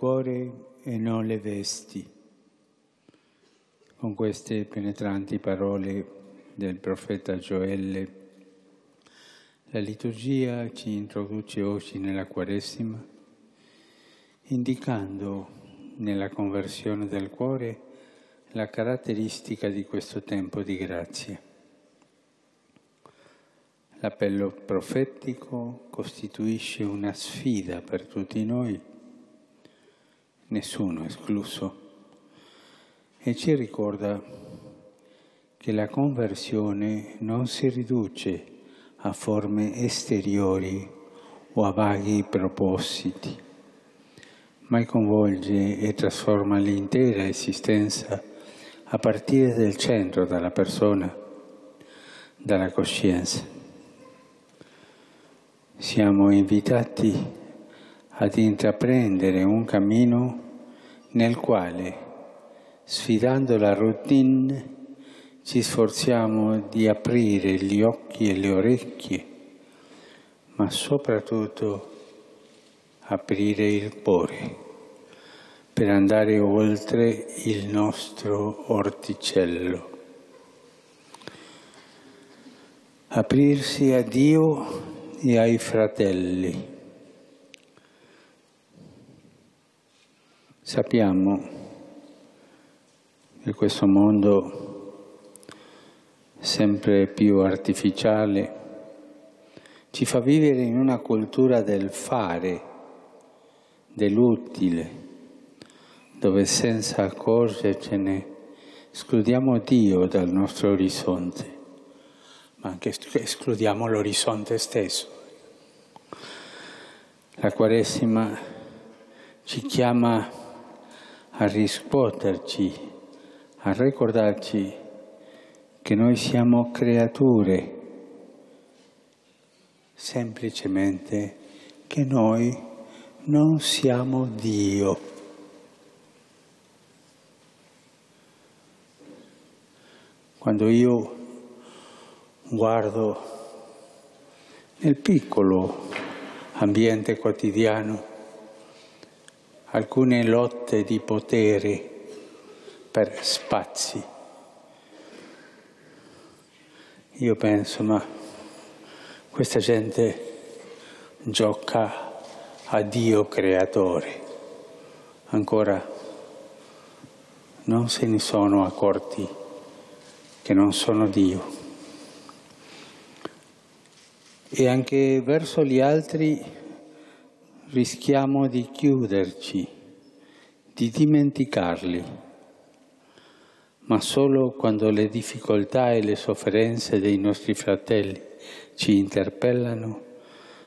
cuore e non le vesti. Con queste penetranti parole del profeta Gioelle, la liturgia ci introduce oggi nella Quaresima, indicando nella conversione del cuore la caratteristica di questo tempo di grazia. L'appello profetico costituisce una sfida per tutti noi nessuno escluso, e ci ricorda che la conversione non si riduce a forme esteriori o a vaghi propositi, ma coinvolge e trasforma l'intera esistenza a partire dal centro, dalla persona, dalla coscienza. Siamo invitati ad intraprendere un cammino nel quale, sfidando la routine, ci sforziamo di aprire gli occhi e le orecchie, ma soprattutto aprire il cuore per andare oltre il nostro orticello. Aprirsi a Dio e ai fratelli Sappiamo che questo mondo sempre più artificiale ci fa vivere in una cultura del fare, dell'utile, dove senza accorgercene escludiamo Dio dal nostro orizzonte, ma anche escludiamo l'orizzonte stesso. La Quaresima ci chiama a riscuoterci, a ricordarci che noi siamo creature, semplicemente che noi non siamo Dio. Quando io guardo nel piccolo ambiente quotidiano alcune lotte di potere per spazi. Io penso, ma questa gente gioca a Dio creatore. Ancora non se ne sono accorti che non sono Dio. E anche verso gli altri rischiamo di chiuderci, di dimenticarli, ma solo quando le difficoltà e le sofferenze dei nostri fratelli ci interpellano,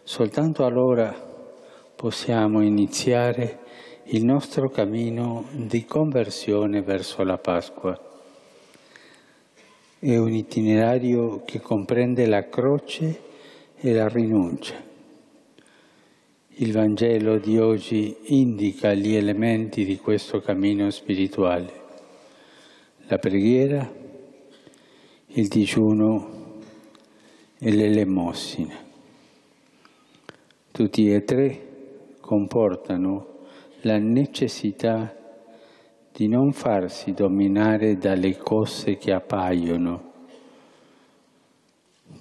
soltanto allora possiamo iniziare il nostro cammino di conversione verso la Pasqua. È un itinerario che comprende la croce e la rinuncia. Il Vangelo di oggi indica gli elementi di questo cammino spirituale. La preghiera, il digiuno e l'elemosina. Tutti e tre comportano la necessità di non farsi dominare dalle cose che appaiono.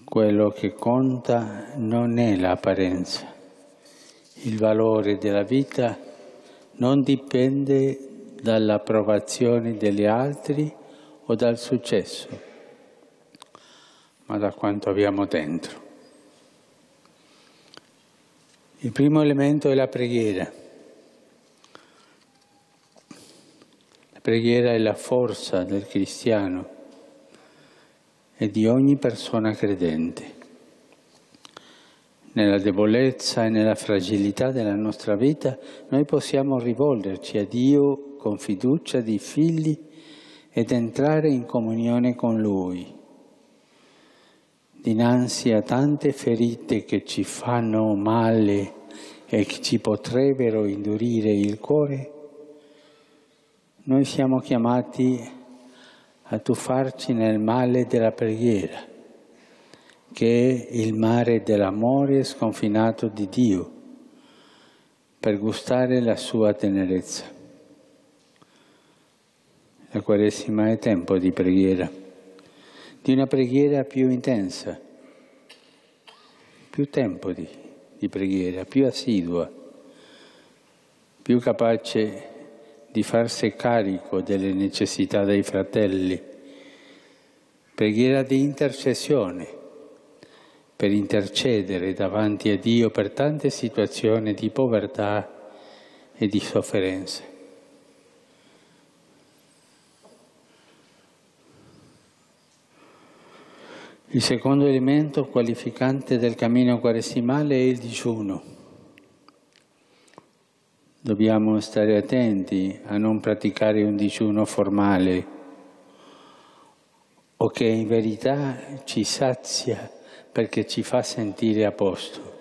Quello che conta non è l'apparenza. Il valore della vita non dipende dall'approvazione degli altri o dal successo, ma da quanto abbiamo dentro. Il primo elemento è la preghiera. preghiera è la forza del cristiano e di ogni persona credente. Nella debolezza e nella fragilità della nostra vita noi possiamo rivolgerci a Dio con fiducia di figli ed entrare in comunione con Lui. Dinanzi a tante ferite che ci fanno male e che ci potrebbero indurire il cuore, noi siamo chiamati a tuffarci nel male della preghiera, che è il mare dell'amore sconfinato di Dio, per gustare la sua tenerezza. La Quaresima è tempo di preghiera, di una preghiera più intensa, più tempo di, di preghiera, più assidua, più capace di farsi carico delle necessità dei fratelli, preghiera di intercessione per intercedere davanti a Dio per tante situazioni di povertà e di sofferenze. Il secondo elemento qualificante del cammino quaresimale è il digiuno. Dobbiamo stare attenti a non praticare un digiuno formale o che in verità ci sazia perché ci fa sentire a posto.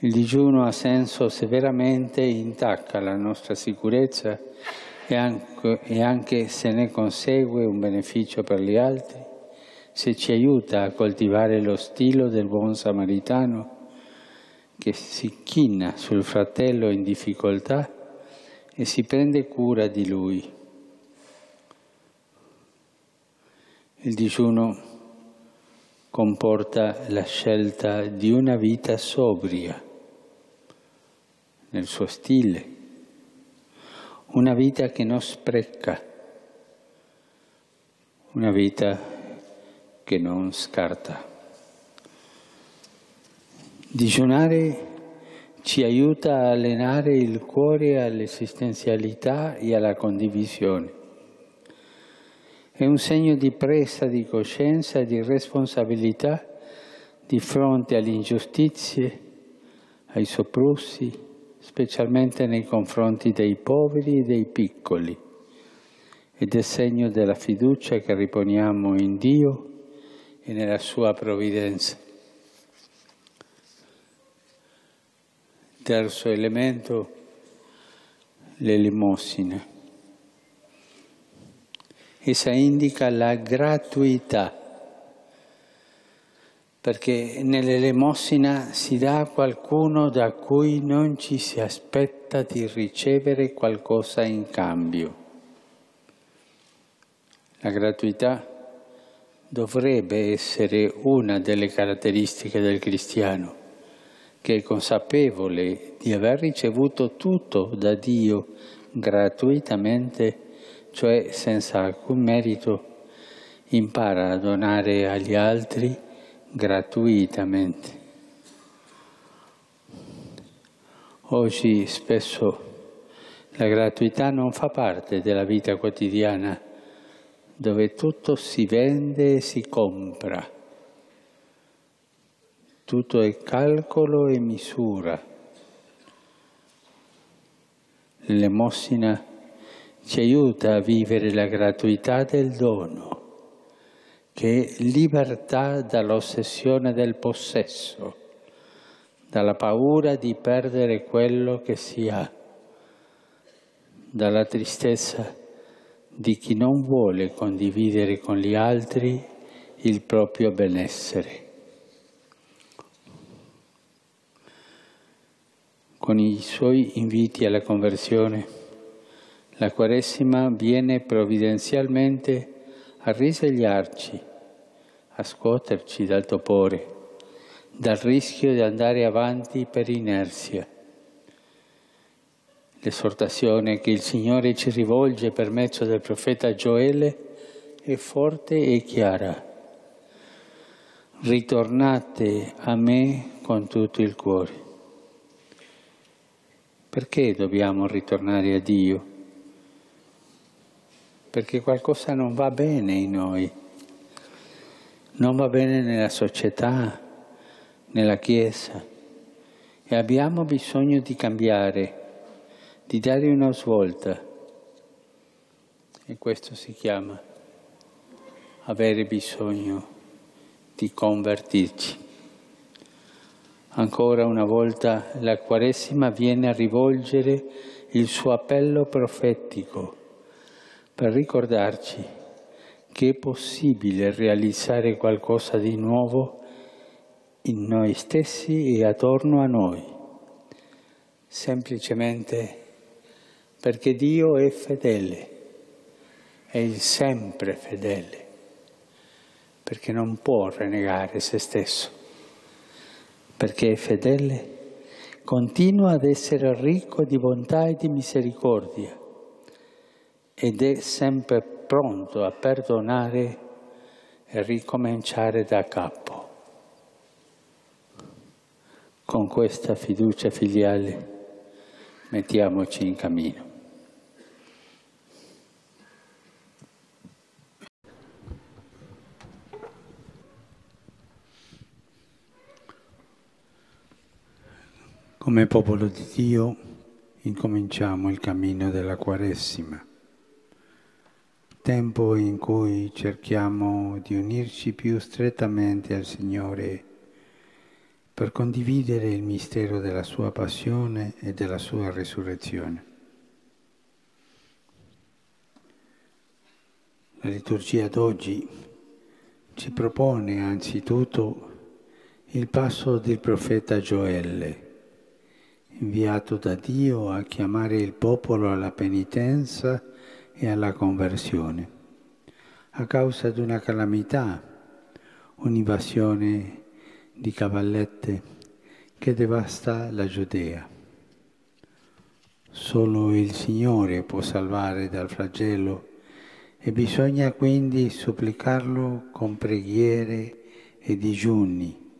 Il digiuno ha senso se veramente intacca la nostra sicurezza e anche, e anche se ne consegue un beneficio per gli altri, se ci aiuta a coltivare lo stile del buon samaritano che si china sul fratello in difficoltà e si prende cura di lui. Il digiuno comporta la scelta di una vita sobria nel suo stile, una vita che non spreca, una vita che non scarta. Digiunare ci aiuta a allenare il cuore all'esistenzialità e alla condivisione. È un segno di presa di coscienza e di responsabilità di fronte alle ingiustizie, ai soprusi, specialmente nei confronti dei poveri e dei piccoli, ed è segno della fiducia che riponiamo in Dio e nella sua provvidenza. terzo elemento, l'elemosina. Essa indica la gratuità, perché nell'elemosina si dà a qualcuno da cui non ci si aspetta di ricevere qualcosa in cambio. La gratuità dovrebbe essere una delle caratteristiche del cristiano che è consapevole di aver ricevuto tutto da Dio gratuitamente, cioè senza alcun merito, impara a donare agli altri gratuitamente. Oggi spesso la gratuità non fa parte della vita quotidiana, dove tutto si vende e si compra. Tutto è calcolo e misura. L'elemosina ci aiuta a vivere la gratuità del dono, che è libertà dall'ossessione del possesso, dalla paura di perdere quello che si ha, dalla tristezza di chi non vuole condividere con gli altri il proprio benessere. Con i suoi inviti alla conversione, la Quaresima viene provvidenzialmente a risvegliarci, a scuoterci dal topore, dal rischio di andare avanti per inerzia L'esortazione che il Signore ci rivolge per mezzo del profeta Gioele è forte e chiara. Ritornate a me con tutto il cuore. Perché dobbiamo ritornare a Dio? Perché qualcosa non va bene in noi, non va bene nella società, nella Chiesa e abbiamo bisogno di cambiare di dare una svolta. E questo si chiama avere bisogno di convertirci. Ancora una volta la Quaresima viene a rivolgere il suo appello profetico per ricordarci che è possibile realizzare qualcosa di nuovo in noi stessi e attorno a noi, semplicemente perché Dio è fedele, è il sempre fedele, perché non può renegare se stesso, perché è fedele, continua ad essere ricco di bontà e di misericordia ed è sempre pronto a perdonare e ricominciare da capo. Con questa fiducia filiale mettiamoci in cammino. Come popolo di Dio incominciamo il cammino della Quaresima, tempo in cui cerchiamo di unirci più strettamente al Signore per condividere il mistero della sua passione e della sua resurrezione. La liturgia d'oggi ci propone anzitutto il passo del profeta Gioelle inviato da Dio a chiamare il popolo alla penitenza e alla conversione, a causa di una calamità, un'invasione di cavallette che devasta la Giudea. Solo il Signore può salvare dal flagello e bisogna quindi supplicarlo con preghiere e digiuni,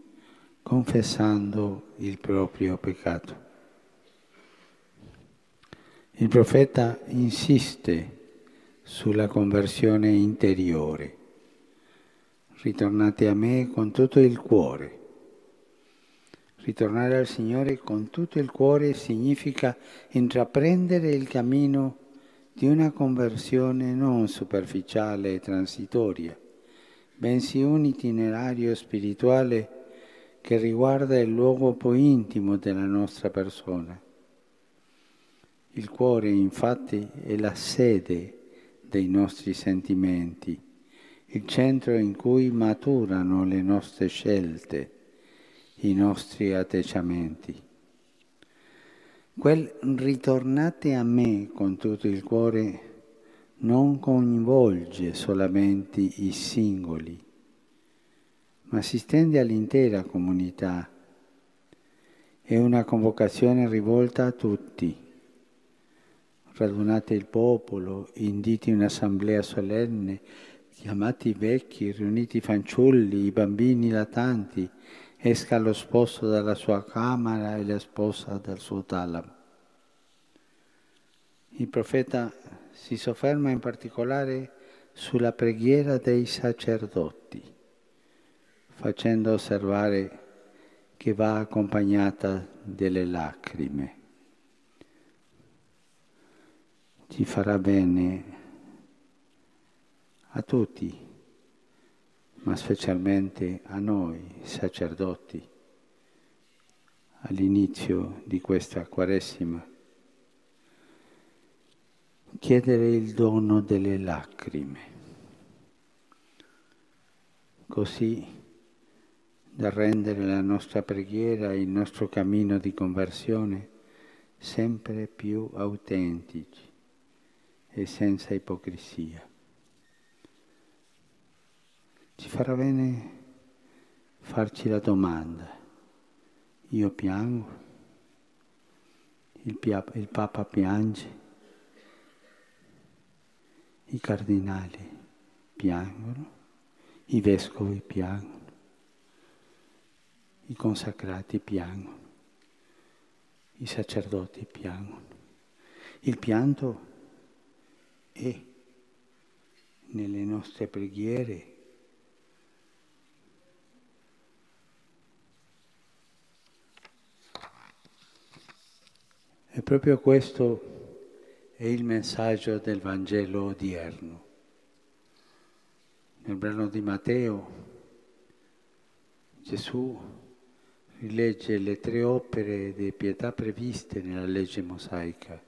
confessando il proprio peccato. Il profeta insiste sulla conversione interiore. Ritornate a me con tutto il cuore. Ritornare al Signore con tutto il cuore significa intraprendere il cammino di una conversione non superficiale e transitoria, bensì un itinerario spirituale che riguarda il luogo poi intimo della nostra persona il cuore infatti è la sede dei nostri sentimenti, il centro in cui maturano le nostre scelte, i nostri atteggiamenti. Quel ritornate a me con tutto il cuore non coinvolge solamente i singoli, ma si stende all'intera comunità. È una convocazione rivolta a tutti radunate il popolo, inditi un'assemblea solenne, chiamati i vecchi, riuniti i fanciulli, i bambini latanti, esca lo sposo dalla sua camera e la sposa dal suo talamo. Il profeta si sofferma in particolare sulla preghiera dei sacerdoti, facendo osservare che va accompagnata delle lacrime. Ci farà bene a tutti, ma specialmente a noi sacerdoti, all'inizio di questa Quaresima. Chiedere il dono delle lacrime, così da rendere la nostra preghiera e il nostro cammino di conversione sempre più autentici e senza ipocrisia. Ci farà bene farci la domanda, io piango, il, il Papa piange, i cardinali piangono, i vescovi piangono, i consacrati piangono, i sacerdoti piangono. Il pianto è nelle nostre preghiere è proprio questo è il messaggio del Vangelo odierno. Nel brano di Matteo Gesù rilegge le tre opere di pietà previste nella legge mosaica,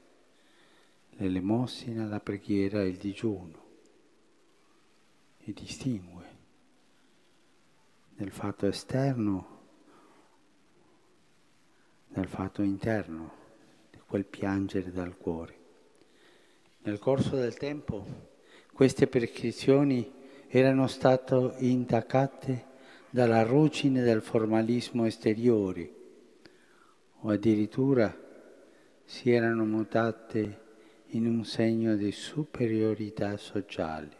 l'elemosina, la preghiera e il digiuno, e distingue nel fatto esterno dal fatto interno, di quel piangere dal cuore. Nel corso del tempo queste prescrizioni erano state intaccate dalla ruggine del formalismo esteriore o addirittura si erano mutate in un segno di superiorità sociale.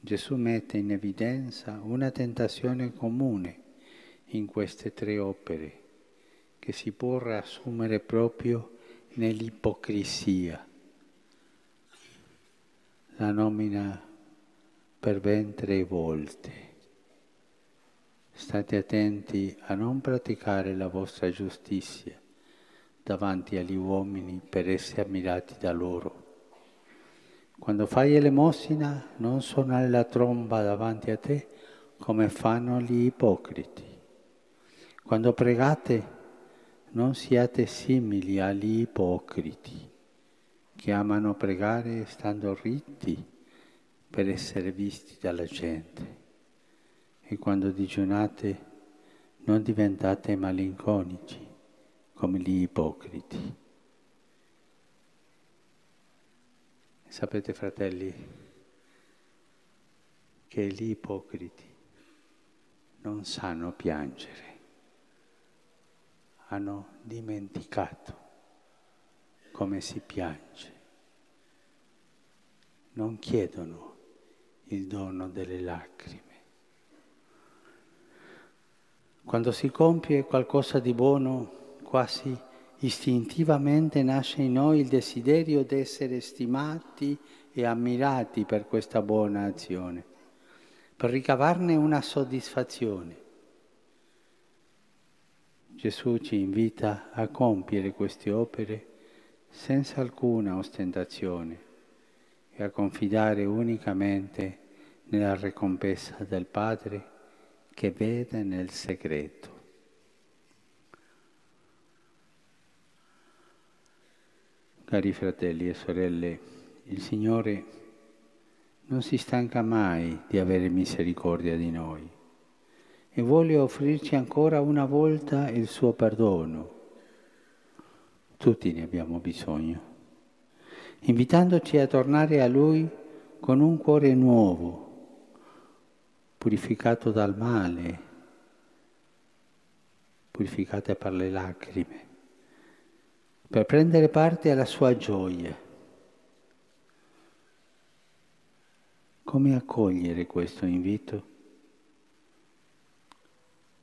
Gesù mette in evidenza una tentazione comune in queste tre opere che si può riassumere proprio nell'ipocrisia. La nomina per ben tre volte. State attenti a non praticare la vostra giustizia davanti agli uomini per essere ammirati da loro. Quando fai elemosina non suonare la tromba davanti a te come fanno gli ipocriti. Quando pregate non siate simili agli ipocriti che amano pregare stando ritti per essere visti dalla gente. E quando digiunate non diventate malinconici come gli ipocriti. sapete fratelli che gli ipocriti non sanno piangere hanno dimenticato come si piange. Non chiedono il dono delle lacrime. Quando si compie qualcosa di buono, quasi istintivamente nasce in noi il desiderio di essere stimati e ammirati per questa buona azione, per ricavarne una soddisfazione. Gesù ci invita a compiere queste opere senza alcuna ostentazione e a confidare unicamente nella ricompensa del Padre che vede nel segreto. Cari fratelli e sorelle, il Signore non si stanca mai di avere misericordia di noi e vuole offrirci ancora una volta il suo perdono. Tutti ne abbiamo bisogno, invitandoci a tornare a Lui con un cuore nuovo, purificato dal male, purificato per le lacrime, per prendere parte alla sua gioia. Come accogliere questo invito?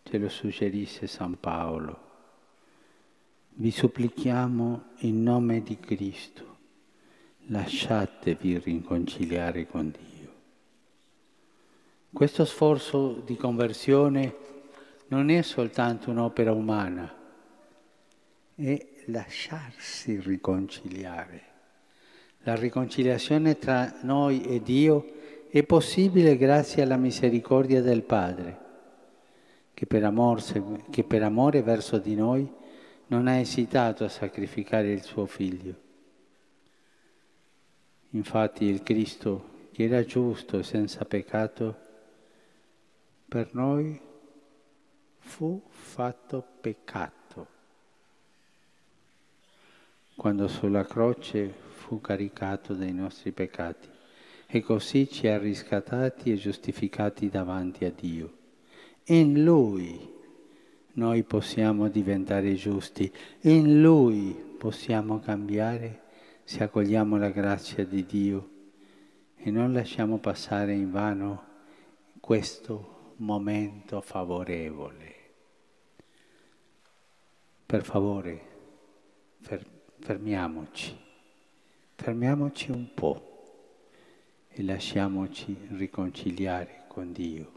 ce lo suggerisse San Paolo. Vi supplichiamo in nome di Cristo, lasciatevi riconciliare con Dio. Questo sforzo di conversione non è soltanto un'opera umana, è lasciarsi riconciliare. La riconciliazione tra noi e Dio è possibile grazie alla misericordia del Padre, che per, amor, che per amore verso di noi non ha esitato a sacrificare il suo figlio. Infatti il Cristo, che era giusto e senza peccato, per noi fu fatto peccato quando sulla croce fu caricato dei nostri peccati e così ci ha riscattati e giustificati davanti a Dio. In Lui noi possiamo diventare giusti, in Lui possiamo cambiare se accogliamo la grazia di Dio e non lasciamo passare in vano questo momento favorevole. Per favore, fermiamoci, fermiamoci un po' e lasciamoci riconciliare con Dio.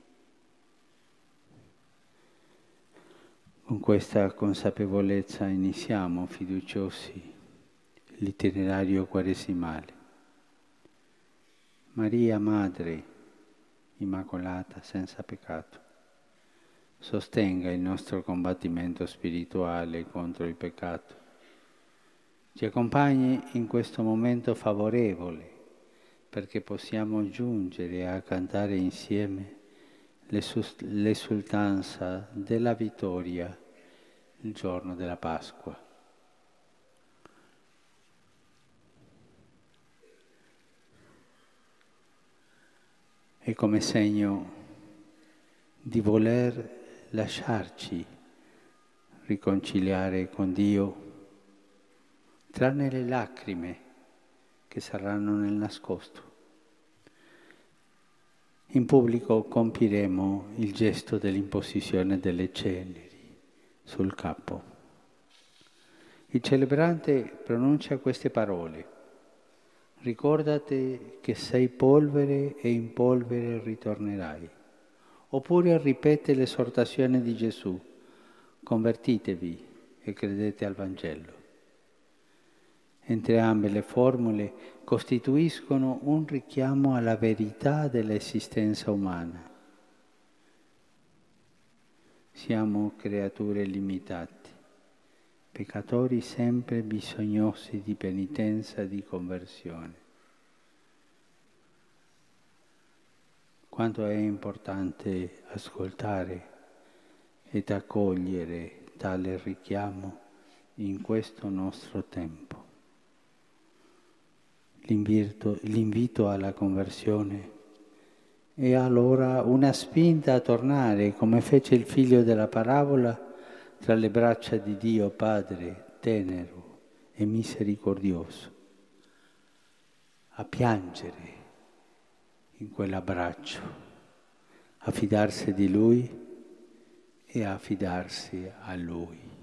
Con questa consapevolezza iniziamo fiduciosi l'itinerario quaresimale. Maria Madre, Immacolata, senza peccato, sostenga il nostro combattimento spirituale contro il peccato. Ci accompagni in questo momento favorevole perché possiamo giungere a cantare insieme l'esultanza della vittoria il giorno della Pasqua. E come segno di voler lasciarci riconciliare con Dio, tranne le lacrime che saranno nel nascosto. In pubblico compiremo il gesto dell'imposizione delle ceneri sul capo. Il celebrante pronuncia queste parole. Ricordate che sei polvere e in polvere ritornerai. Oppure ripete l'esortazione di Gesù. Convertitevi e credete al Vangelo. Entrambe le formule costituiscono un richiamo alla verità dell'esistenza umana. Siamo creature limitate, peccatori sempre bisognosi di penitenza e di conversione. Quanto è importante ascoltare ed accogliere tale richiamo in questo nostro tempo l'invito, alla conversione e allora una spinta a tornare, come fece il figlio della parabola, tra le braccia di Dio Padre tenero e misericordioso, a piangere in quell'abbraccio, a fidarsi di Lui e a fidarsi a Lui.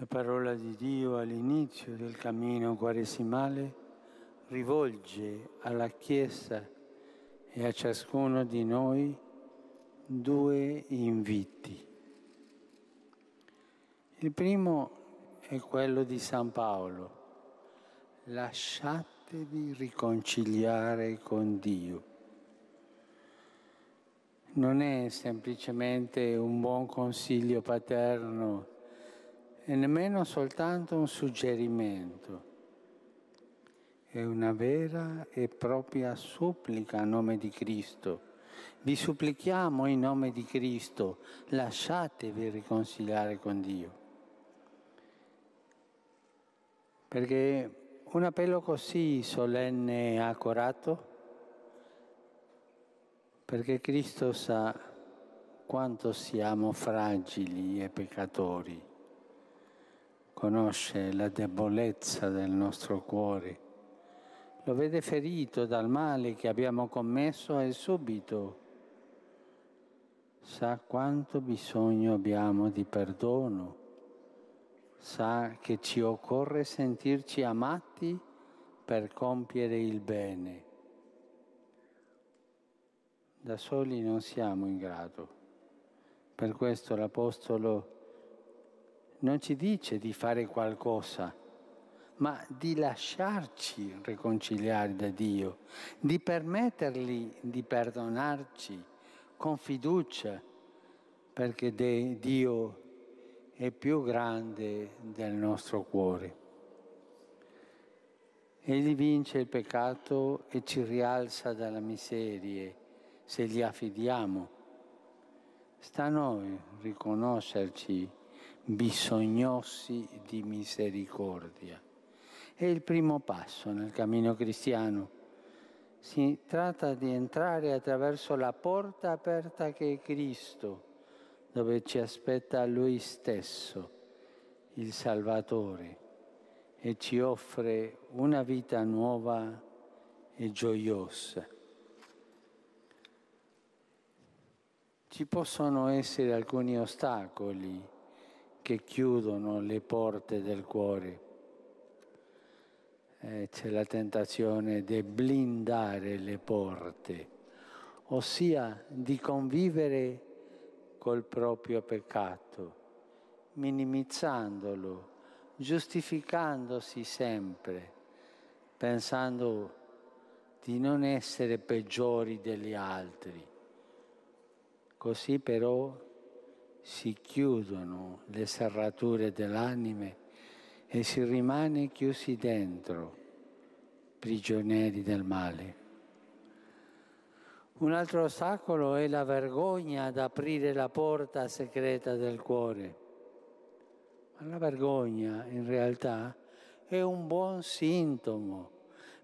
La parola di Dio all'inizio del cammino quaresimale rivolge alla Chiesa e a ciascuno di noi due inviti. Il primo è quello di San Paolo. Lasciatevi riconciliare con Dio. Non è semplicemente un buon consiglio paterno e nemmeno soltanto un suggerimento. È una vera e propria supplica a nome di Cristo. Vi supplichiamo in nome di Cristo, lasciatevi riconciliare con Dio. Perché un appello così solenne e accorato, perché Cristo sa quanto siamo fragili e peccatori, conosce la debolezza del nostro cuore, lo vede ferito dal male che abbiamo commesso e subito sa quanto bisogno abbiamo di perdono sa che ci occorre sentirci amati per compiere il bene. Da soli non siamo in grado. Per questo l'Apostolo non ci dice di fare qualcosa, ma di lasciarci riconciliare da Dio, di permettergli di perdonarci con fiducia, perché Dio è più grande del nostro cuore. Egli vince il peccato e ci rialza dalla miseria se gli affidiamo. Sta a noi riconoscerci bisognosi di misericordia. È il primo passo nel cammino cristiano. Si tratta di entrare attraverso la porta aperta che è Cristo dove ci aspetta Lui stesso, il Salvatore, e ci offre una vita nuova e gioiosa. Ci possono essere alcuni ostacoli che chiudono le porte del cuore. Eh, c'è la tentazione di blindare le porte, ossia di convivere col proprio peccato, minimizzandolo, giustificandosi sempre, pensando di non essere peggiori degli altri. Così però si chiudono le serrature dell'anime e si rimane chiusi dentro, prigionieri del male. Un altro ostacolo è la vergogna ad aprire la porta segreta del cuore. Ma la vergogna in realtà è un buon sintomo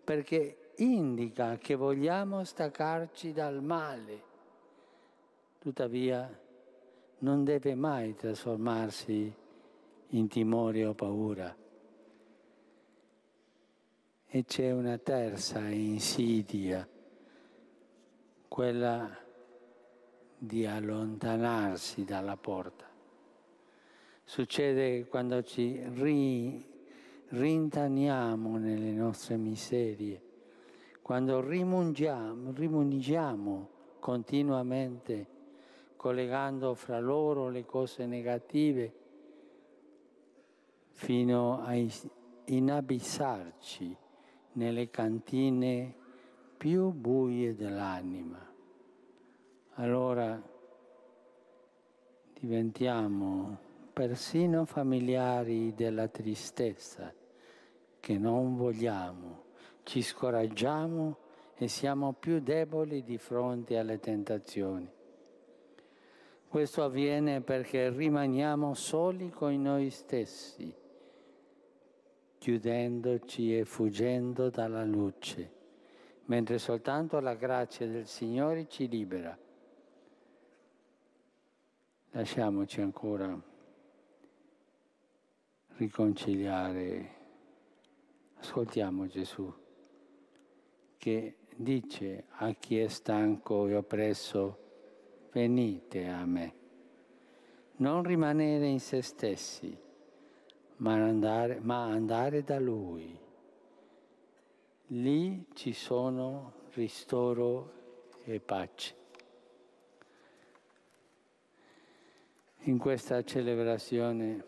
perché indica che vogliamo staccarci dal male. Tuttavia non deve mai trasformarsi in timore o paura. E c'è una terza insidia quella di allontanarsi dalla porta. Succede quando ci ri, rintaniamo nelle nostre miserie, quando rimungiamo, rimungiamo continuamente collegando fra loro le cose negative fino a inabissarci nelle cantine più buie dell'anima. Allora diventiamo persino familiari della tristezza che non vogliamo, ci scoraggiamo e siamo più deboli di fronte alle tentazioni. Questo avviene perché rimaniamo soli con noi stessi, chiudendoci e fuggendo dalla luce mentre soltanto la grazia del Signore ci libera. Lasciamoci ancora riconciliare. Ascoltiamo Gesù che dice a chi è stanco e oppresso, venite a me. Non rimanere in se stessi, ma andare, ma andare da Lui. Lì ci sono ristoro e pace. In questa celebrazione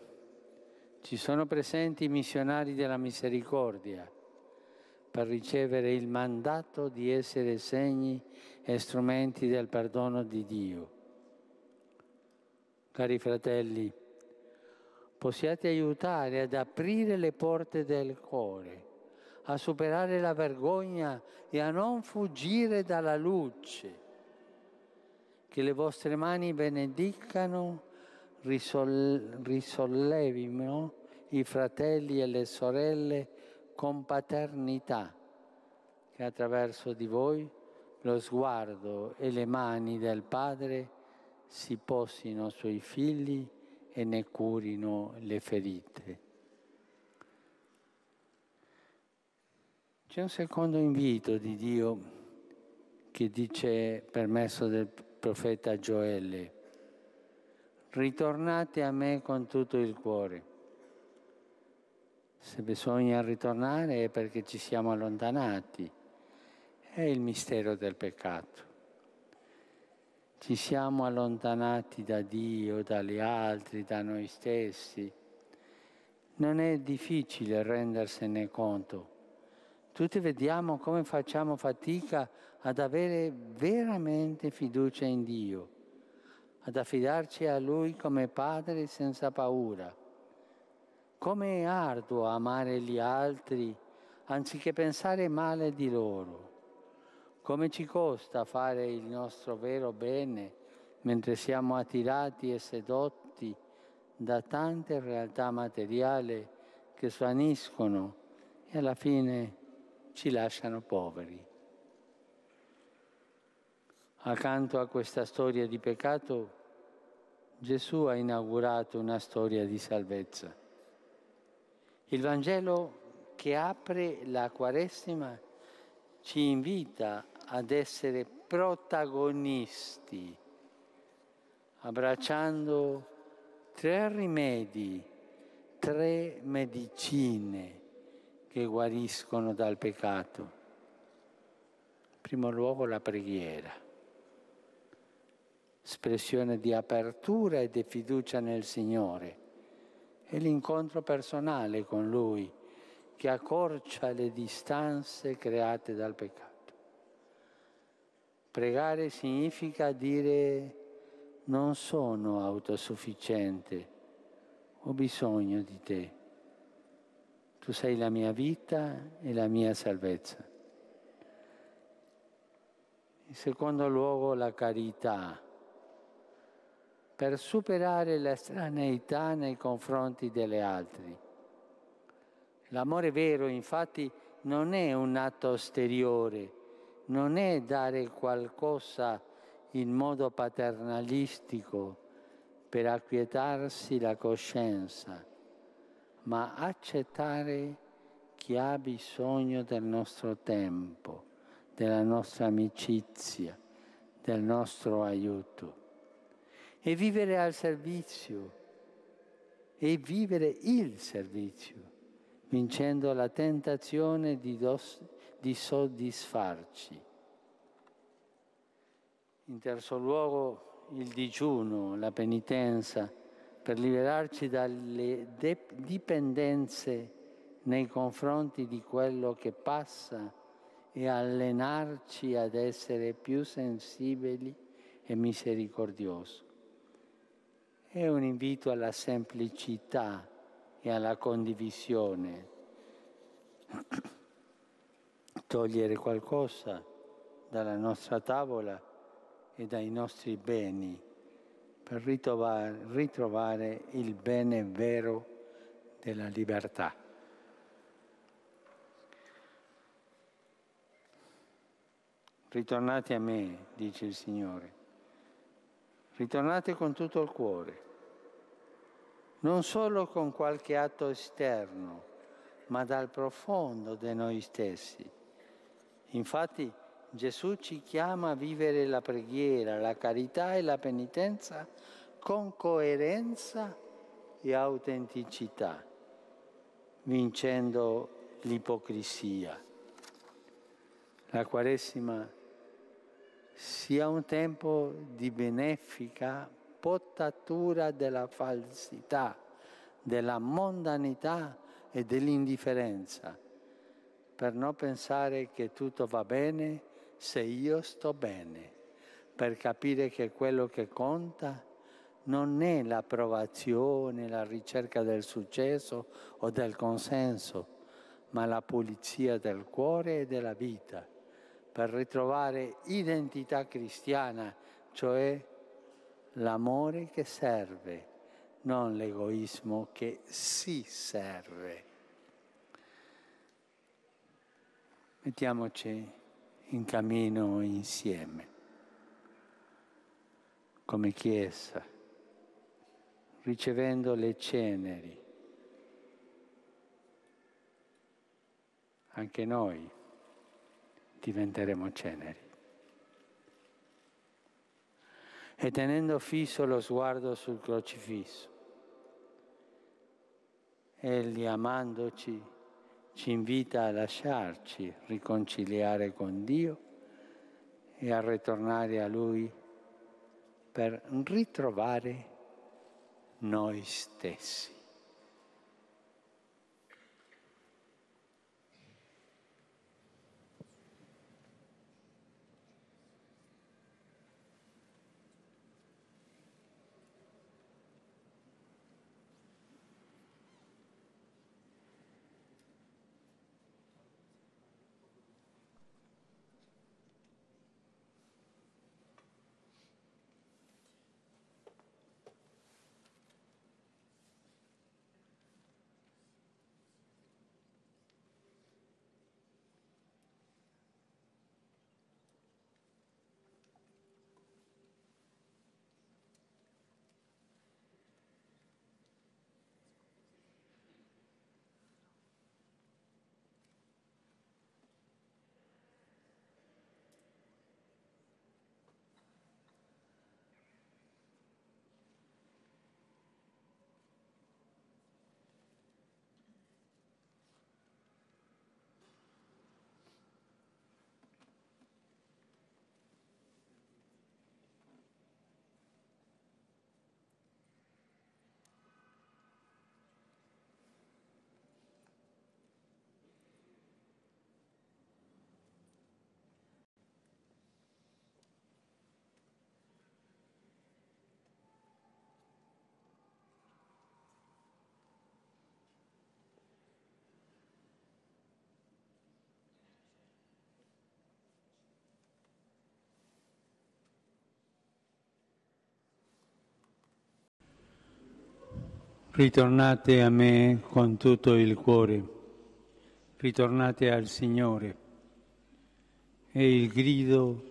ci sono presenti i missionari della misericordia per ricevere il mandato di essere segni e strumenti del perdono di Dio. Cari fratelli, possiate aiutare ad aprire le porte del cuore, a superare la vergogna e a non fuggire dalla luce. Che le vostre mani benedicano, risol- risollevino i fratelli e le sorelle con paternità, che attraverso di voi lo sguardo e le mani del Padre si posino sui figli e ne curino le ferite. C'è un secondo invito di Dio che dice permesso del profeta Gioele, ritornate a me con tutto il cuore. Se bisogna ritornare è perché ci siamo allontanati. È il mistero del peccato. Ci siamo allontanati da Dio, dagli altri, da noi stessi. Non è difficile rendersene conto. Tutti vediamo come facciamo fatica ad avere veramente fiducia in Dio, ad affidarci a Lui come Padre senza paura come è arduo amare gli altri anziché pensare male di loro. Come ci costa fare il nostro vero bene mentre siamo attirati e sedotti da tante realtà materiali che svaniscono e alla fine ci lasciano poveri. Accanto a questa storia di peccato, Gesù ha inaugurato una storia di salvezza. Il Vangelo che apre la Quaresima ci invita ad essere protagonisti, abbracciando tre rimedi, tre medicine che guariscono dal peccato. In primo luogo la preghiera, espressione di apertura e di fiducia nel Signore è l'incontro personale con Lui che accorcia le distanze create dal peccato. Pregare significa dire non sono autosufficiente, ho bisogno di te. Tu sei la mia vita e la mia salvezza. In secondo luogo la carità per superare l'estraneità nei confronti delle altre. L'amore vero infatti non è un atto esteriore, non è dare qualcosa in modo paternalistico per acquietarsi la coscienza, ma accettare chi ha bisogno del nostro tempo, della nostra amicizia, del nostro aiuto. E vivere al servizio e vivere il servizio, vincendo la tentazione di, dos, di soddisfarci. In terzo luogo il digiuno, la penitenza, per liberarci dalle de- dipendenze nei confronti di quello che passa e allenarci ad essere più sensibili e misericordiosi è un invito alla semplicità e alla condivisione. Togliere qualcosa dalla nostra tavola e dai nostri beni per ritrovare, ritrovare il bene vero della libertà. Ritornate a me, dice il Signore Ritornate con tutto il cuore, non solo con qualche atto esterno, ma dal profondo di noi stessi. Infatti Gesù ci chiama a vivere la preghiera, la carità e la penitenza con coerenza e autenticità, vincendo l'ipocrisia. La Quaresima sia un tempo di benefica potatura della falsità, della mondanità e dell'indifferenza, per non pensare che tutto va bene se io sto bene, per capire che quello che conta non è l'approvazione, la ricerca del successo o del consenso, ma la pulizia del cuore e della vita, per ritrovare identità cristiana, cioè l'amore che serve, non l'egoismo che si serve. Mettiamoci in cammino insieme, come Chiesa, ricevendo le ceneri. Anche noi diventeremo ceneri. E tenendo fisso lo sguardo sul crocifisso, Egli amandoci ci invita a lasciarci riconciliare con Dio e a ritornare a Lui per ritrovare noi stessi. Ritornate a me con tutto il cuore, ritornate al Signore. È il grido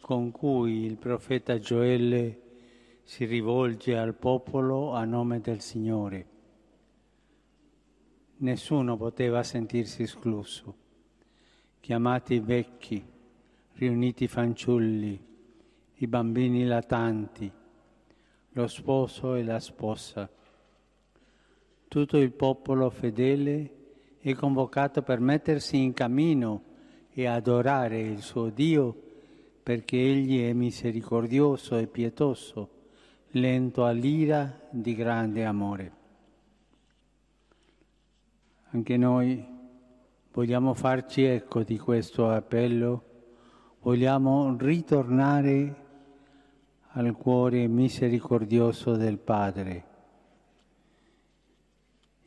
con cui il profeta Gioele si rivolge al popolo a nome del Signore. Nessuno poteva sentirsi escluso. Chiamati i vecchi, riuniti i fanciulli, i bambini latanti, lo sposo e la sposa tutto il popolo fedele è convocato per mettersi in cammino e adorare il suo Dio perché Egli è misericordioso e pietoso, lento all'ira, di grande amore. Anche noi vogliamo farci eco di questo appello, vogliamo ritornare al cuore misericordioso del Padre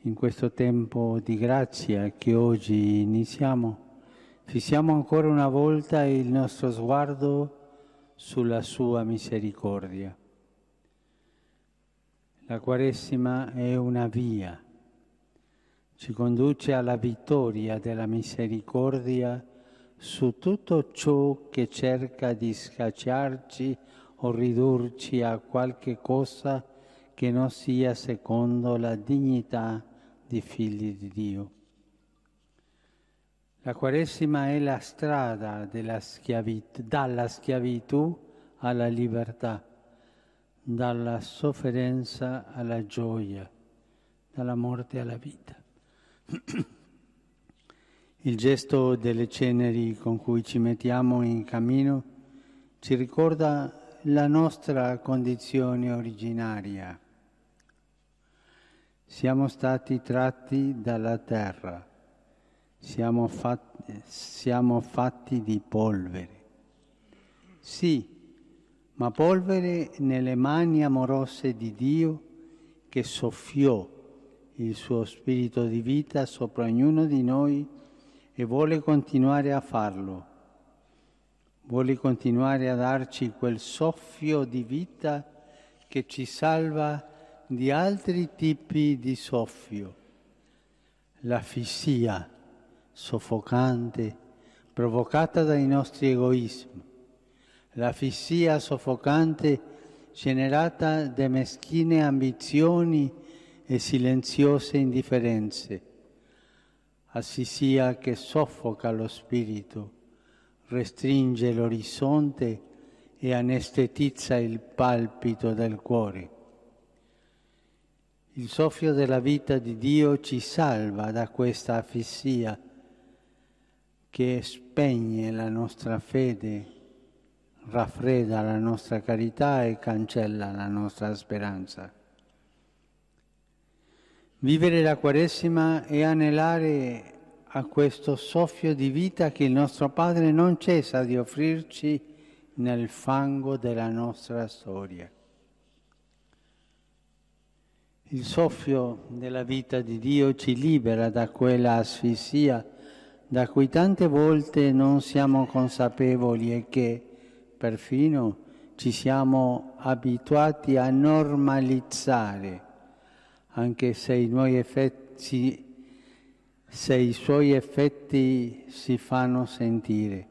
in questo tempo di grazia che oggi iniziamo, fissiamo ancora una volta il nostro sguardo sulla sua misericordia. La Quaresima è una via, ci conduce alla vittoria della misericordia su tutto ciò che cerca di scacciarci o ridurci a qualche cosa che non sia secondo la dignità di figli di Dio. La Quaresima è la strada schiavitù, dalla schiavitù alla libertà, dalla sofferenza alla gioia, dalla morte alla vita. Il gesto delle ceneri con cui ci mettiamo in cammino ci ricorda la nostra condizione originaria. Siamo stati tratti dalla terra, siamo fatti, siamo fatti di polvere. Sì, ma polvere nelle mani amorose di Dio che soffiò il suo spirito di vita sopra ognuno di noi e vuole continuare a farlo. Vuole continuare a darci quel soffio di vita che ci salva di altri tipi di soffio. La fissia soffocante provocata dai nostri egoismi, la fissia soffocante generata da meschine ambizioni e silenziose indifferenze, asfissia che soffoca lo spirito, restringe l'orizzonte e anestetizza il palpito del cuore. Il soffio della vita di Dio ci salva da questa affissia che spegne la nostra fede, raffredda la nostra carità e cancella la nostra speranza. Vivere la Quaresima è anelare a questo soffio di vita che il nostro Padre non cessa di offrirci nel fango della nostra storia. Il soffio della vita di Dio ci libera da quella asfissia da cui tante volte non siamo consapevoli e che perfino ci siamo abituati a normalizzare, anche se i, effetti, se i suoi effetti si fanno sentire.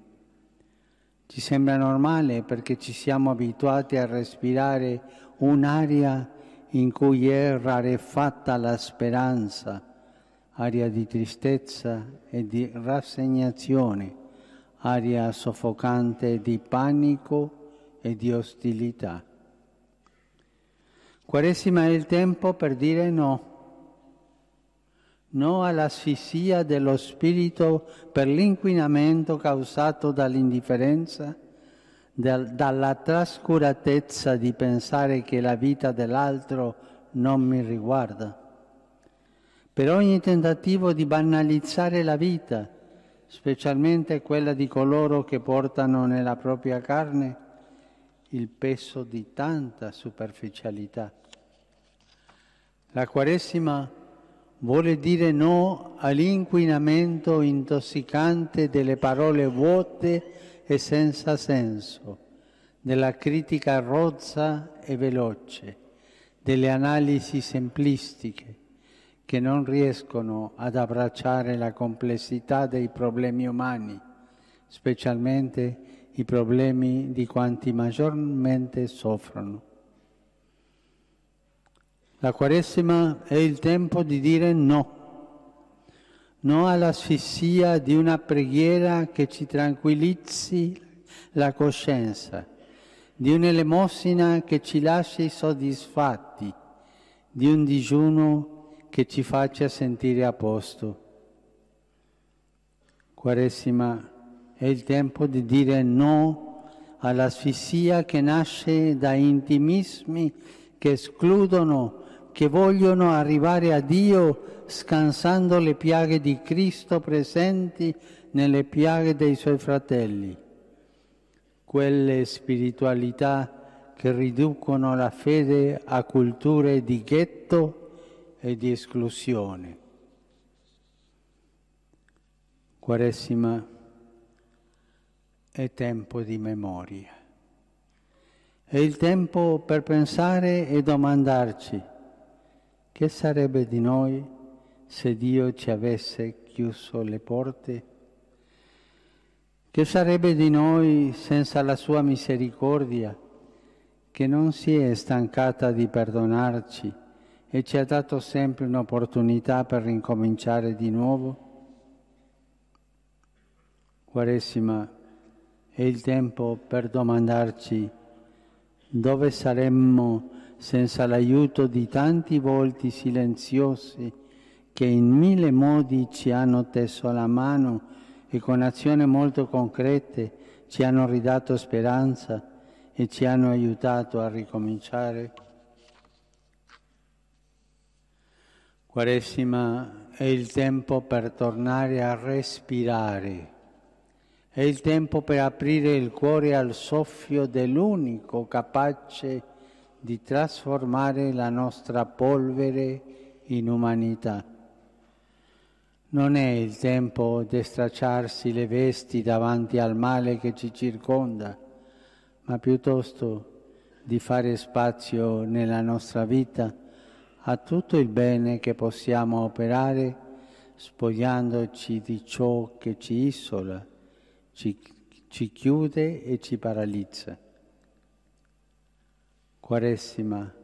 Ci sembra normale perché ci siamo abituati a respirare un'aria in cui è rarefatta la speranza, aria di tristezza e di rassegnazione, aria soffocante di panico e di ostilità. Quaresima è il tempo per dire no, no all'asfissia dello spirito per l'inquinamento causato dall'indifferenza dalla trascuratezza di pensare che la vita dell'altro non mi riguarda, per ogni tentativo di banalizzare la vita, specialmente quella di coloro che portano nella propria carne il peso di tanta superficialità. La Quaresima vuole dire no all'inquinamento intossicante delle parole vuote e senza senso, della critica rozza e veloce, delle analisi semplistiche che non riescono ad abbracciare la complessità dei problemi umani, specialmente i problemi di quanti maggiormente soffrono. La Quaresima è il tempo di dire no no all'asfissia di una preghiera che ci tranquillizzi la coscienza, di un'elemosina che ci lasci soddisfatti, di un digiuno che ci faccia sentire a posto. Quaresima è il tempo di dire no all'asfissia che nasce da intimismi che escludono, che vogliono arrivare a Dio scansando le piaghe di Cristo presenti nelle piaghe dei suoi fratelli, quelle spiritualità che riducono la fede a culture di ghetto e di esclusione. Quaresima è tempo di memoria. È il tempo per pensare e domandarci che sarebbe di noi se Dio ci avesse chiuso le porte? Che sarebbe di noi senza la sua misericordia, che non si è stancata di perdonarci e ci ha dato sempre un'opportunità per ricominciare di nuovo? Quaresima è il tempo per domandarci dove saremmo senza l'aiuto di tanti volti silenziosi che in mille modi ci hanno teso la mano e con azioni molto concrete ci hanno ridato speranza e ci hanno aiutato a ricominciare. Quaresima è il tempo per tornare a respirare, è il tempo per aprire il cuore al soffio dell'unico capace di trasformare la nostra polvere in umanità. Non è il tempo di stracciarsi le vesti davanti al male che ci circonda, ma piuttosto di fare spazio nella nostra vita a tutto il bene che possiamo operare spogliandoci di ciò che ci isola, ci, ci chiude e ci paralizza. Quaresima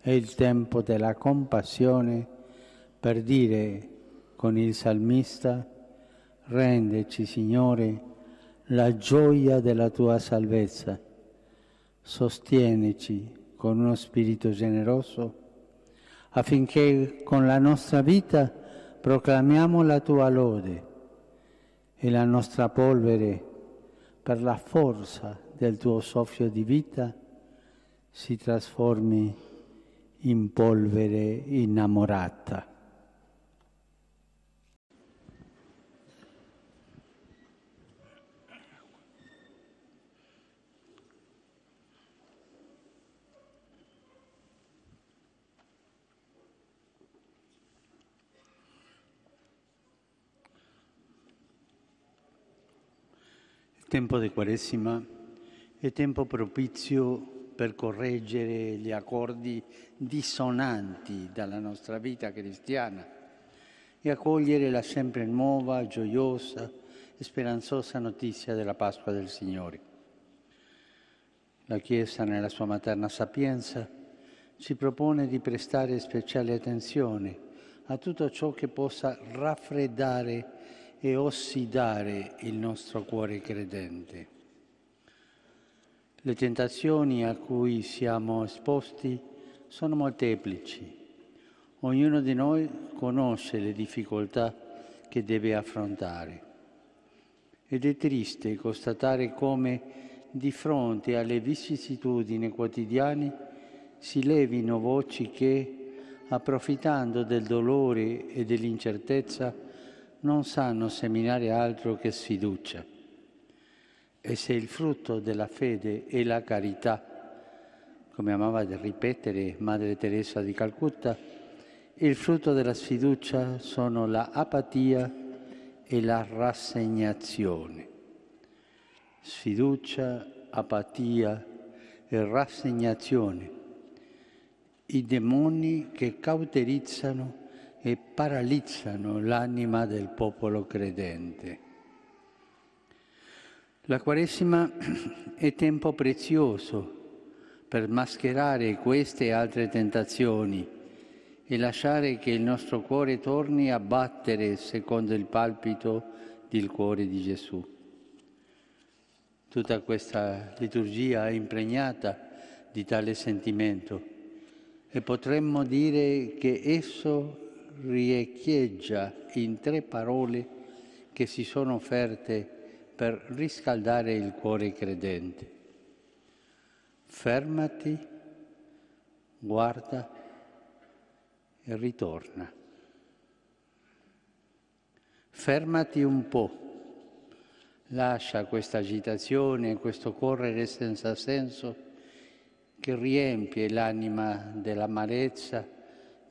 è il tempo della compassione per dire con il salmista, rendeci Signore la gioia della tua salvezza, sostienici con uno spirito generoso affinché con la nostra vita proclamiamo la tua lode e la nostra polvere per la forza del tuo soffio di vita si trasformi in polvere innamorata. Tempo di Quaresima è tempo propizio per correggere gli accordi dissonanti dalla nostra vita cristiana e accogliere la sempre nuova, gioiosa e speranzosa notizia della Pasqua del Signore. La Chiesa, nella sua materna sapienza, ci propone di prestare speciale attenzione a tutto ciò che possa raffreddare e ossidare il nostro cuore credente. Le tentazioni a cui siamo esposti sono molteplici. Ognuno di noi conosce le difficoltà che deve affrontare. Ed è triste constatare come di fronte alle vicissitudini quotidiane si levino voci che, approfittando del dolore e dell'incertezza, non sanno seminare altro che sfiducia. E se il frutto della fede è la carità, come amava ripetere Madre Teresa di Calcutta, il frutto della sfiducia sono la apatia e la rassegnazione. Sfiducia, apatia e rassegnazione, i demoni che cauterizzano e paralizzano l'anima del popolo credente. La Quaresima è tempo prezioso per mascherare queste e altre tentazioni e lasciare che il nostro cuore torni a battere secondo il palpito del cuore di Gesù. Tutta questa liturgia è impregnata di tale sentimento e potremmo dire che esso riecheggia in tre parole che si sono offerte per riscaldare il cuore credente. Fermati, guarda e ritorna. Fermati un po', lascia questa agitazione, questo correre senza senso che riempie l'anima dell'amarezza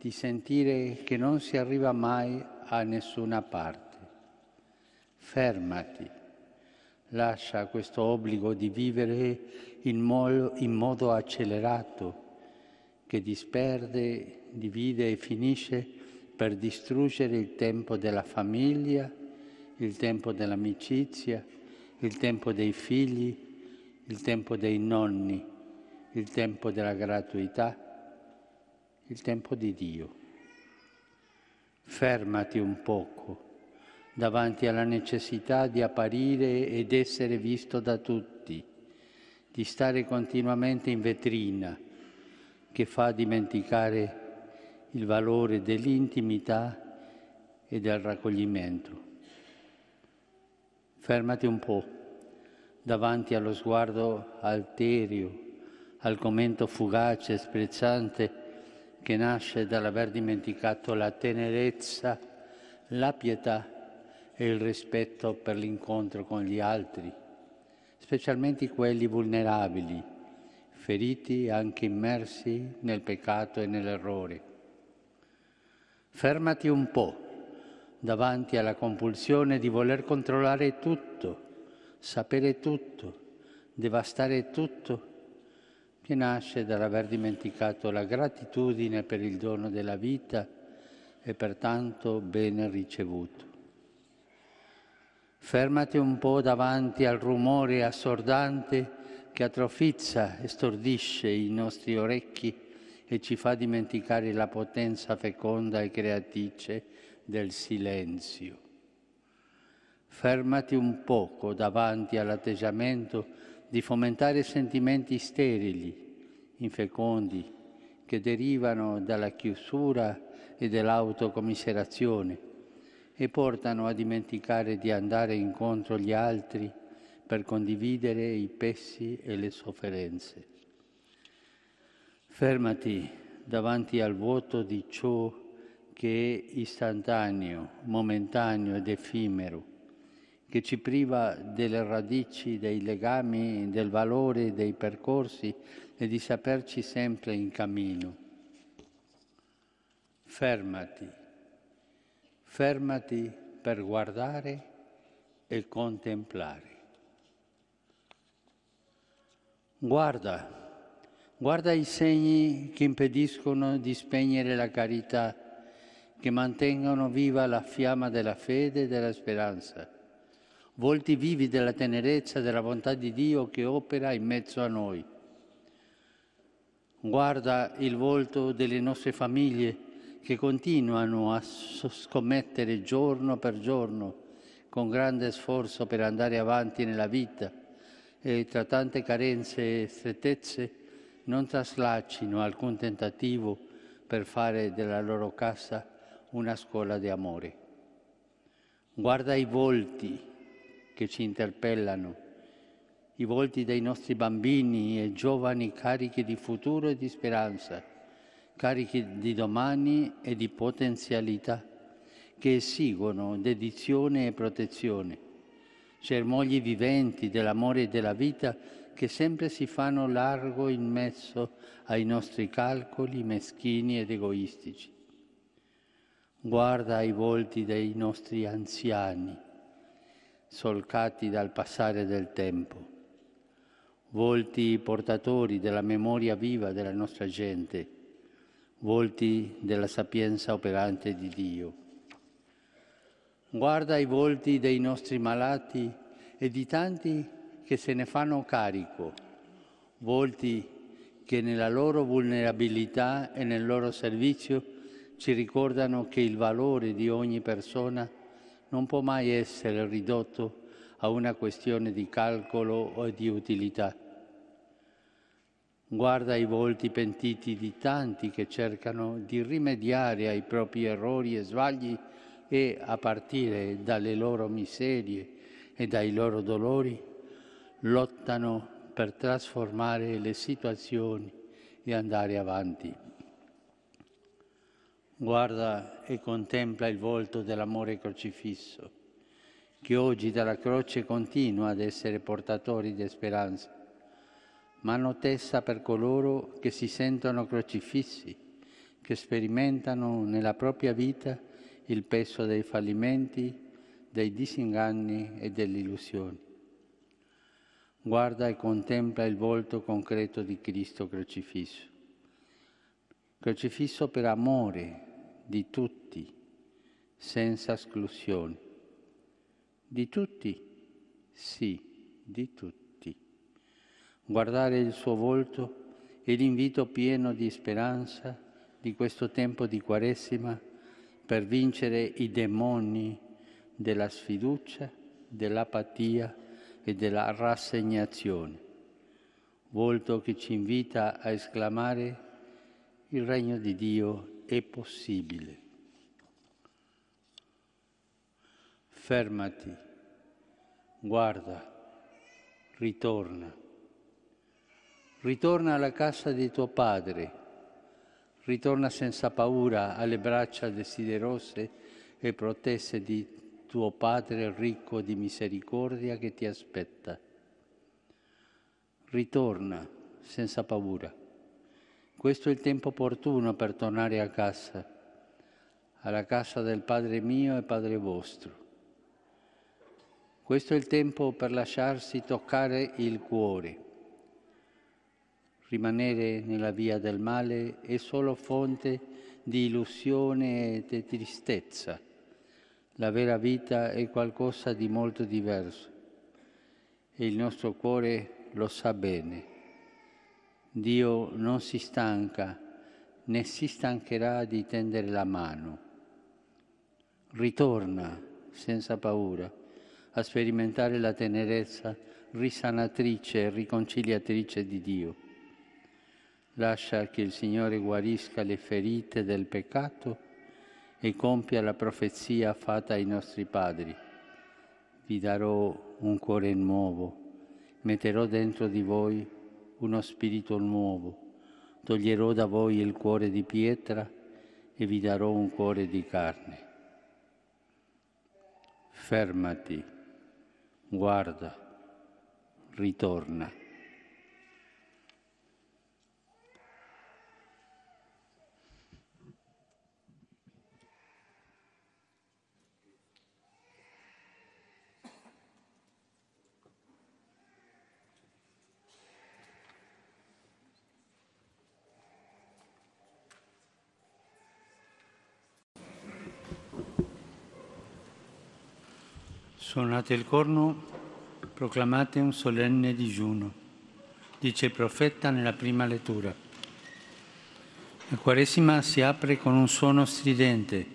di sentire che non si arriva mai a nessuna parte. Fermati, lascia questo obbligo di vivere in modo, in modo accelerato che disperde, divide e finisce per distruggere il tempo della famiglia, il tempo dell'amicizia, il tempo dei figli, il tempo dei nonni, il tempo della gratuità il tempo di Dio. Fermati un poco davanti alla necessità di apparire ed essere visto da tutti, di stare continuamente in vetrina, che fa dimenticare il valore dell'intimità e del raccoglimento. Fermati un po' davanti allo sguardo alterio, al commento fugace e sprezzante che nasce dall'aver dimenticato la tenerezza, la pietà e il rispetto per l'incontro con gli altri, specialmente quelli vulnerabili, feriti e anche immersi nel peccato e nell'errore. Fermati un po' davanti alla compulsione di voler controllare tutto, sapere tutto, devastare tutto, che nasce dall'aver dimenticato la gratitudine per il dono della vita e pertanto bene ricevuto. Fermati un po' davanti al rumore assordante che atrofizza e stordisce i nostri orecchi e ci fa dimenticare la potenza feconda e creatrice del silenzio. Fermati un poco davanti all'atteggiamento di fomentare sentimenti sterili, infecondi, che derivano dalla chiusura e dall'autocommiserazione e portano a dimenticare di andare incontro agli altri per condividere i pessi e le sofferenze. Fermati davanti al vuoto di ciò che è istantaneo, momentaneo ed effimero, che ci priva delle radici, dei legami, del valore dei percorsi e di saperci sempre in cammino. Fermati fermati per guardare e contemplare. Guarda, guarda i segni che impediscono di spegnere la carità, che mantengono viva la fiamma della fede e della speranza. Volti vivi della tenerezza e della bontà di Dio che opera in mezzo a noi. Guarda il volto delle nostre famiglie che continuano a scommettere giorno per giorno con grande sforzo per andare avanti nella vita e tra tante carenze e strettezze non traslacino alcun tentativo per fare della loro casa una scuola di amore. Guarda i volti che ci interpellano, i volti dei nostri bambini e giovani carichi di futuro e di speranza carichi di domani e di potenzialità, che esigono dedizione e protezione, germogli viventi dell'amore e della vita che sempre si fanno largo in mezzo ai nostri calcoli meschini ed egoistici. Guarda i volti dei nostri anziani, solcati dal passare del tempo, volti portatori della memoria viva della nostra gente, volti della sapienza operante di Dio. Guarda i volti dei nostri malati e di tanti che se ne fanno carico, volti che nella loro vulnerabilità e nel loro servizio ci ricordano che il valore di ogni persona non può mai essere ridotto a una questione di calcolo o di utilità Guarda i volti pentiti di tanti che cercano di rimediare ai propri errori e sbagli e, a partire dalle loro miserie e dai loro dolori, lottano per trasformare le situazioni e andare avanti. Guarda e contempla il volto dell'amore crocifisso, che oggi dalla croce continua ad essere portatori di speranza mano tesa per coloro che si sentono crocifissi, che sperimentano nella propria vita il peso dei fallimenti, dei disinganni e delle illusioni. Guarda e contempla il volto concreto di Cristo crocifisso. Crocifisso per amore di tutti, senza esclusione. Di tutti? Sì, di tutti. Guardare il suo volto e l'invito pieno di speranza di questo tempo di Quaresima per vincere i demoni della sfiducia, dell'apatia e della rassegnazione. Volto che ci invita a esclamare il regno di Dio è possibile. fermati, guarda, ritorna. Ritorna alla casa di tuo padre, ritorna senza paura alle braccia desiderose e protesse di tuo Padre ricco di misericordia che ti aspetta. Ritorna senza paura. Questo è il tempo opportuno per tornare a casa, alla casa del Padre mio e Padre vostro. Questo è il tempo per lasciarsi toccare il cuore. Rimanere nella via del male è solo fonte di illusione e di tristezza. La vera vita è qualcosa di molto diverso e il nostro cuore lo sa bene. Dio non si stanca né si stancherà di tendere la mano. Ritorna senza paura a sperimentare la tenerezza risanatrice e riconciliatrice di Dio. Lascia che il Signore guarisca le ferite del peccato e compia la profezia fatta ai nostri padri. Vi darò un cuore nuovo, metterò dentro di voi uno spirito nuovo. Toglierò da voi il cuore di pietra e vi darò un cuore di carne. Fermati, guarda, ritorna. Suonate il corno, proclamate un solenne digiuno, dice il profeta nella prima lettura. La Quaresima si apre con un suono stridente,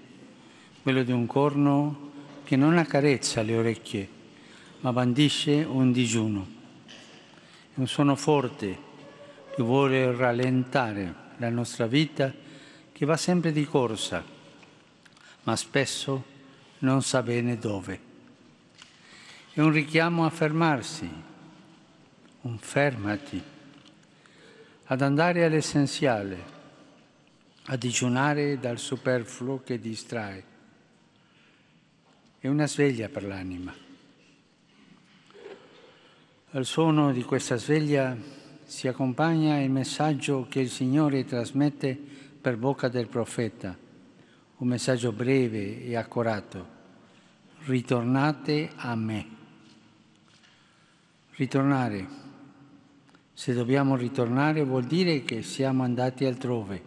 quello di un corno che non accarezza le orecchie, ma bandisce un digiuno. È un suono forte che vuole rallentare la nostra vita che va sempre di corsa, ma spesso non sa bene dove. È un richiamo a fermarsi, un fermati, ad andare all'essenziale, a digiunare dal superfluo che distrae. È una sveglia per l'anima. Al suono di questa sveglia si accompagna il messaggio che il Signore trasmette per bocca del profeta, un messaggio breve e accurato. Ritornate a me. Ritornare. Se dobbiamo ritornare vuol dire che siamo andati altrove.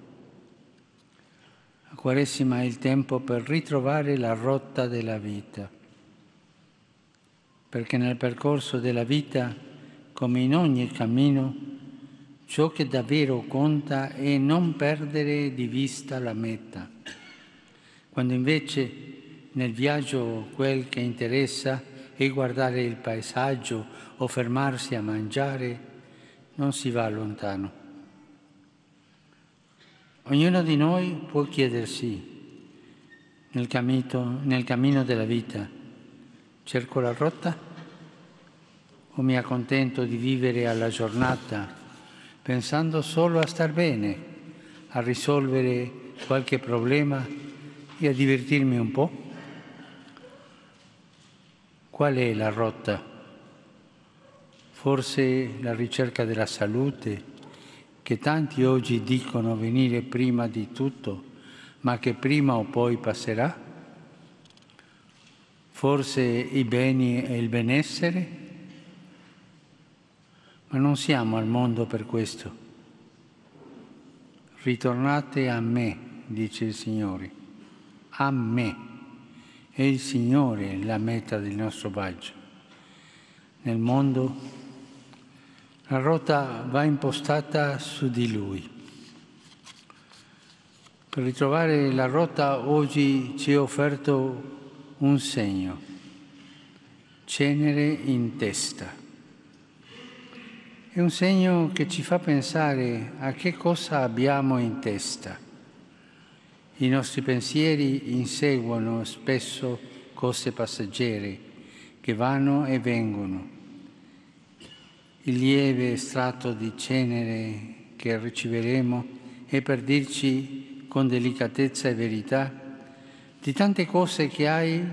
La Quaresima è il tempo per ritrovare la rotta della vita, perché nel percorso della vita, come in ogni cammino, ciò che davvero conta è non perdere di vista la meta, quando invece nel viaggio quel che interessa è guardare il paesaggio o fermarsi a mangiare, non si va lontano. Ognuno di noi può chiedersi nel cammino, nel cammino della vita, cerco la rotta o mi accontento di vivere alla giornata pensando solo a star bene, a risolvere qualche problema e a divertirmi un po'? Qual è la rotta? Forse la ricerca della salute, che tanti oggi dicono venire prima di tutto, ma che prima o poi passerà? Forse i beni e il benessere? Ma non siamo al mondo per questo. Ritornate a me, dice il Signore, a me. È il Signore la meta del nostro viaggio. Nel mondo la rotta va impostata su di lui. Per ritrovare la rotta oggi ci è offerto un segno, cenere in testa. È un segno che ci fa pensare a che cosa abbiamo in testa. I nostri pensieri inseguono spesso cose passeggere che vanno e vengono. Il lieve estratto di cenere che riceveremo è per dirci con delicatezza e verità di tante cose che hai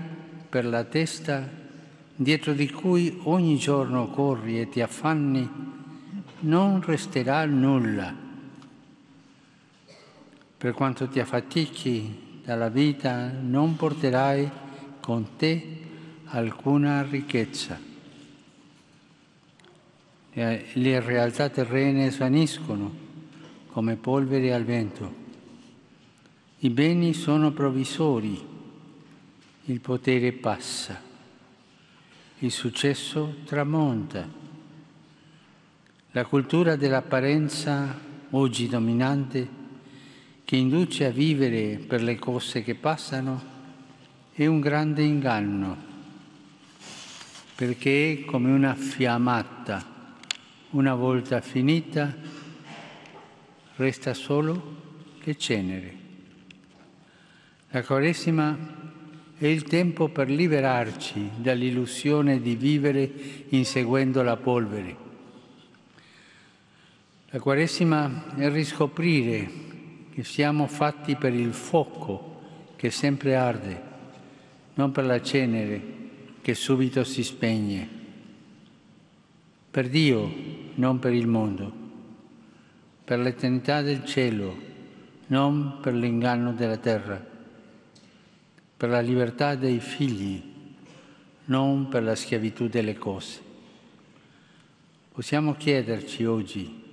per la testa, dietro di cui ogni giorno corri e ti affanni, non resterà nulla. Per quanto ti affatichi dalla vita, non porterai con te alcuna ricchezza. Le realtà terrene svaniscono come polvere al vento. I beni sono provvisori, il potere passa, il successo tramonta. La cultura dell'apparenza oggi dominante che induce a vivere per le cose che passano è un grande inganno, perché è come una fiammata, una volta finita resta solo le cenere. La Quaresima è il tempo per liberarci dall'illusione di vivere inseguendo la polvere. La Quaresima è riscoprire che siamo fatti per il fuoco che sempre arde, non per la cenere che subito si spegne, per Dio, non per il mondo, per l'eternità del cielo, non per l'inganno della terra, per la libertà dei figli, non per la schiavitù delle cose. Possiamo chiederci oggi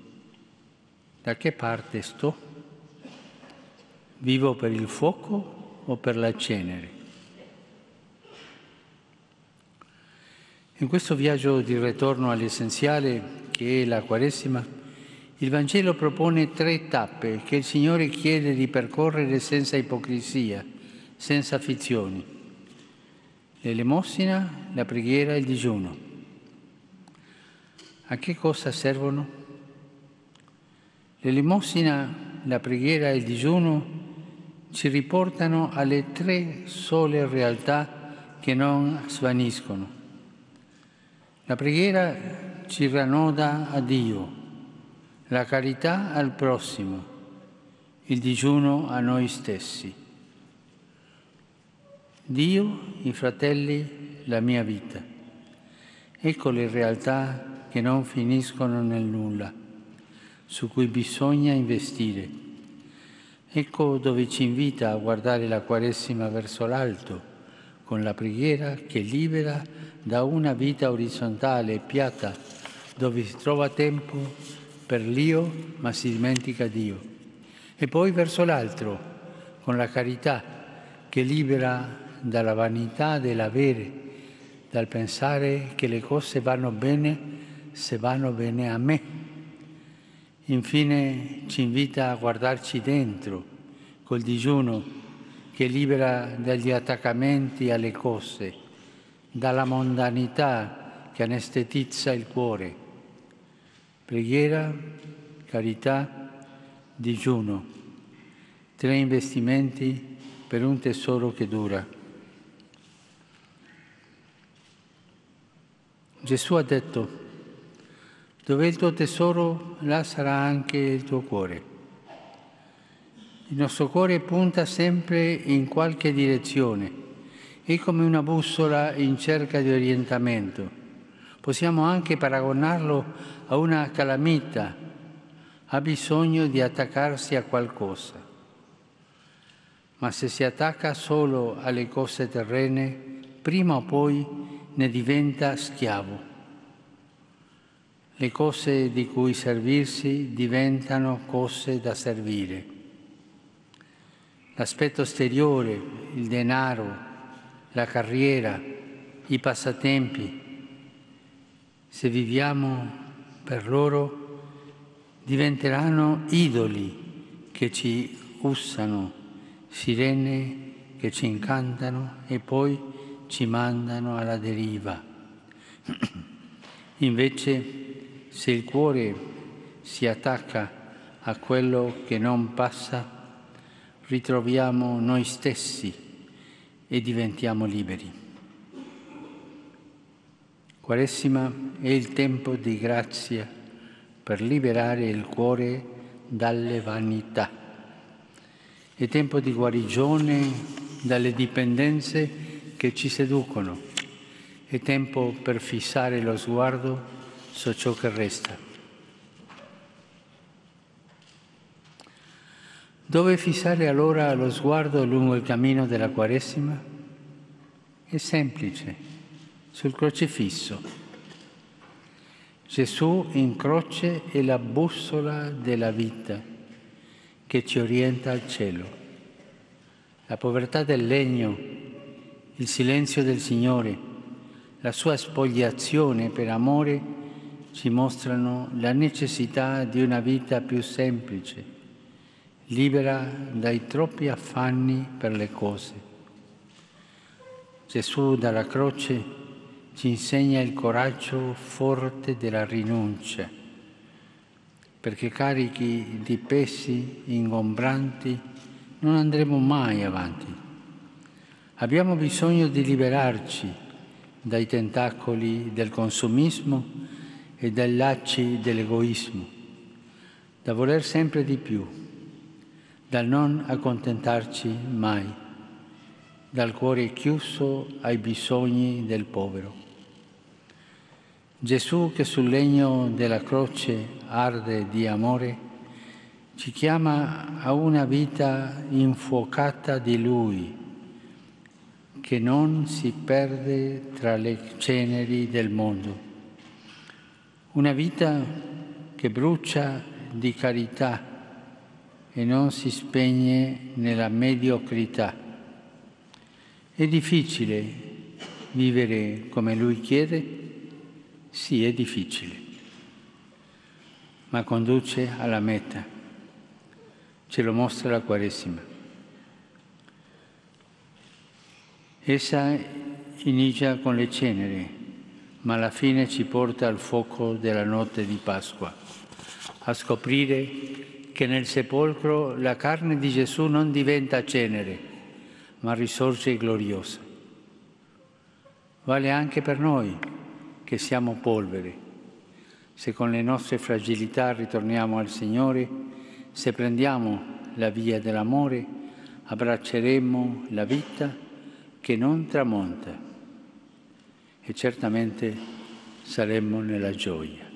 da che parte sto? Vivo per il fuoco o per la cenere? In questo viaggio di ritorno all'essenziale che è la Quaresima, il Vangelo propone tre tappe che il Signore chiede di percorrere senza ipocrisia, senza fizioni. L'elemosina, la preghiera e il digiuno. A che cosa servono? L'elemosina, la preghiera e il digiuno ci riportano alle tre sole realtà che non svaniscono. La preghiera ci ranoda a Dio, la carità al prossimo, il digiuno a noi stessi. Dio, i fratelli, la mia vita. Ecco le realtà che non finiscono nel nulla, su cui bisogna investire Ecco dove ci invita a guardare la Quaresima verso l'alto, con la preghiera che libera da una vita orizzontale e piatta, dove si trova tempo per l'io ma si dimentica Dio. E poi verso l'altro, con la carità che libera dalla vanità dell'avere, dal pensare che le cose vanno bene se vanno bene a me Infine ci invita a guardarci dentro col digiuno che libera dagli attaccamenti alle cose, dalla mondanità che anestetizza il cuore. Preghiera, carità, digiuno, tre investimenti per un tesoro che dura. Gesù ha detto, dove il tuo tesoro, là sarà anche il tuo cuore. Il nostro cuore punta sempre in qualche direzione, è come una bussola in cerca di orientamento. Possiamo anche paragonarlo a una calamita, ha bisogno di attaccarsi a qualcosa. Ma se si attacca solo alle cose terrene, prima o poi ne diventa schiavo le cose di cui servirsi diventano cose da servire. L'aspetto esteriore, il denaro, la carriera, i passatempi, se viviamo per loro, diventeranno idoli che ci ussano, sirene che ci incantano e poi ci mandano alla deriva. Invece se il cuore si attacca a quello che non passa, ritroviamo noi stessi e diventiamo liberi. Quaresima è il tempo di grazia per liberare il cuore dalle vanità. È tempo di guarigione dalle dipendenze che ci seducono. È tempo per fissare lo sguardo su ciò che resta. Dove fissare allora lo sguardo lungo il cammino della Quaresima? È semplice sul crocifisso. Gesù in croce è la bussola della vita che ci orienta al cielo. La povertà del legno, il silenzio del Signore, la sua spogliazione per amore ci mostrano la necessità di una vita più semplice, libera dai troppi affanni per le cose. Gesù dalla croce ci insegna il coraggio forte della rinuncia, perché carichi di pesi ingombranti non andremo mai avanti. Abbiamo bisogno di liberarci dai tentacoli del consumismo e dai lacci dell'egoismo, da voler sempre di più, dal non accontentarci mai, dal cuore chiuso ai bisogni del povero. Gesù che sul legno della croce arde di amore, ci chiama a una vita infuocata di Lui, che non si perde tra le ceneri del mondo. Una vita che brucia di carità e non si spegne nella mediocrità. È difficile vivere come Lui chiede? Sì, è difficile, ma conduce alla meta. Ce lo mostra la Quaresima. Essa inizia con le ceneri, ma alla fine ci porta al fuoco della notte di Pasqua, a scoprire che nel sepolcro la carne di Gesù non diventa cenere, ma risorge gloriosa. Vale anche per noi che siamo polvere. Se con le nostre fragilità ritorniamo al Signore, se prendiamo la via dell'amore, abbracceremo la vita che non tramonta e certamente saremo nella gioia.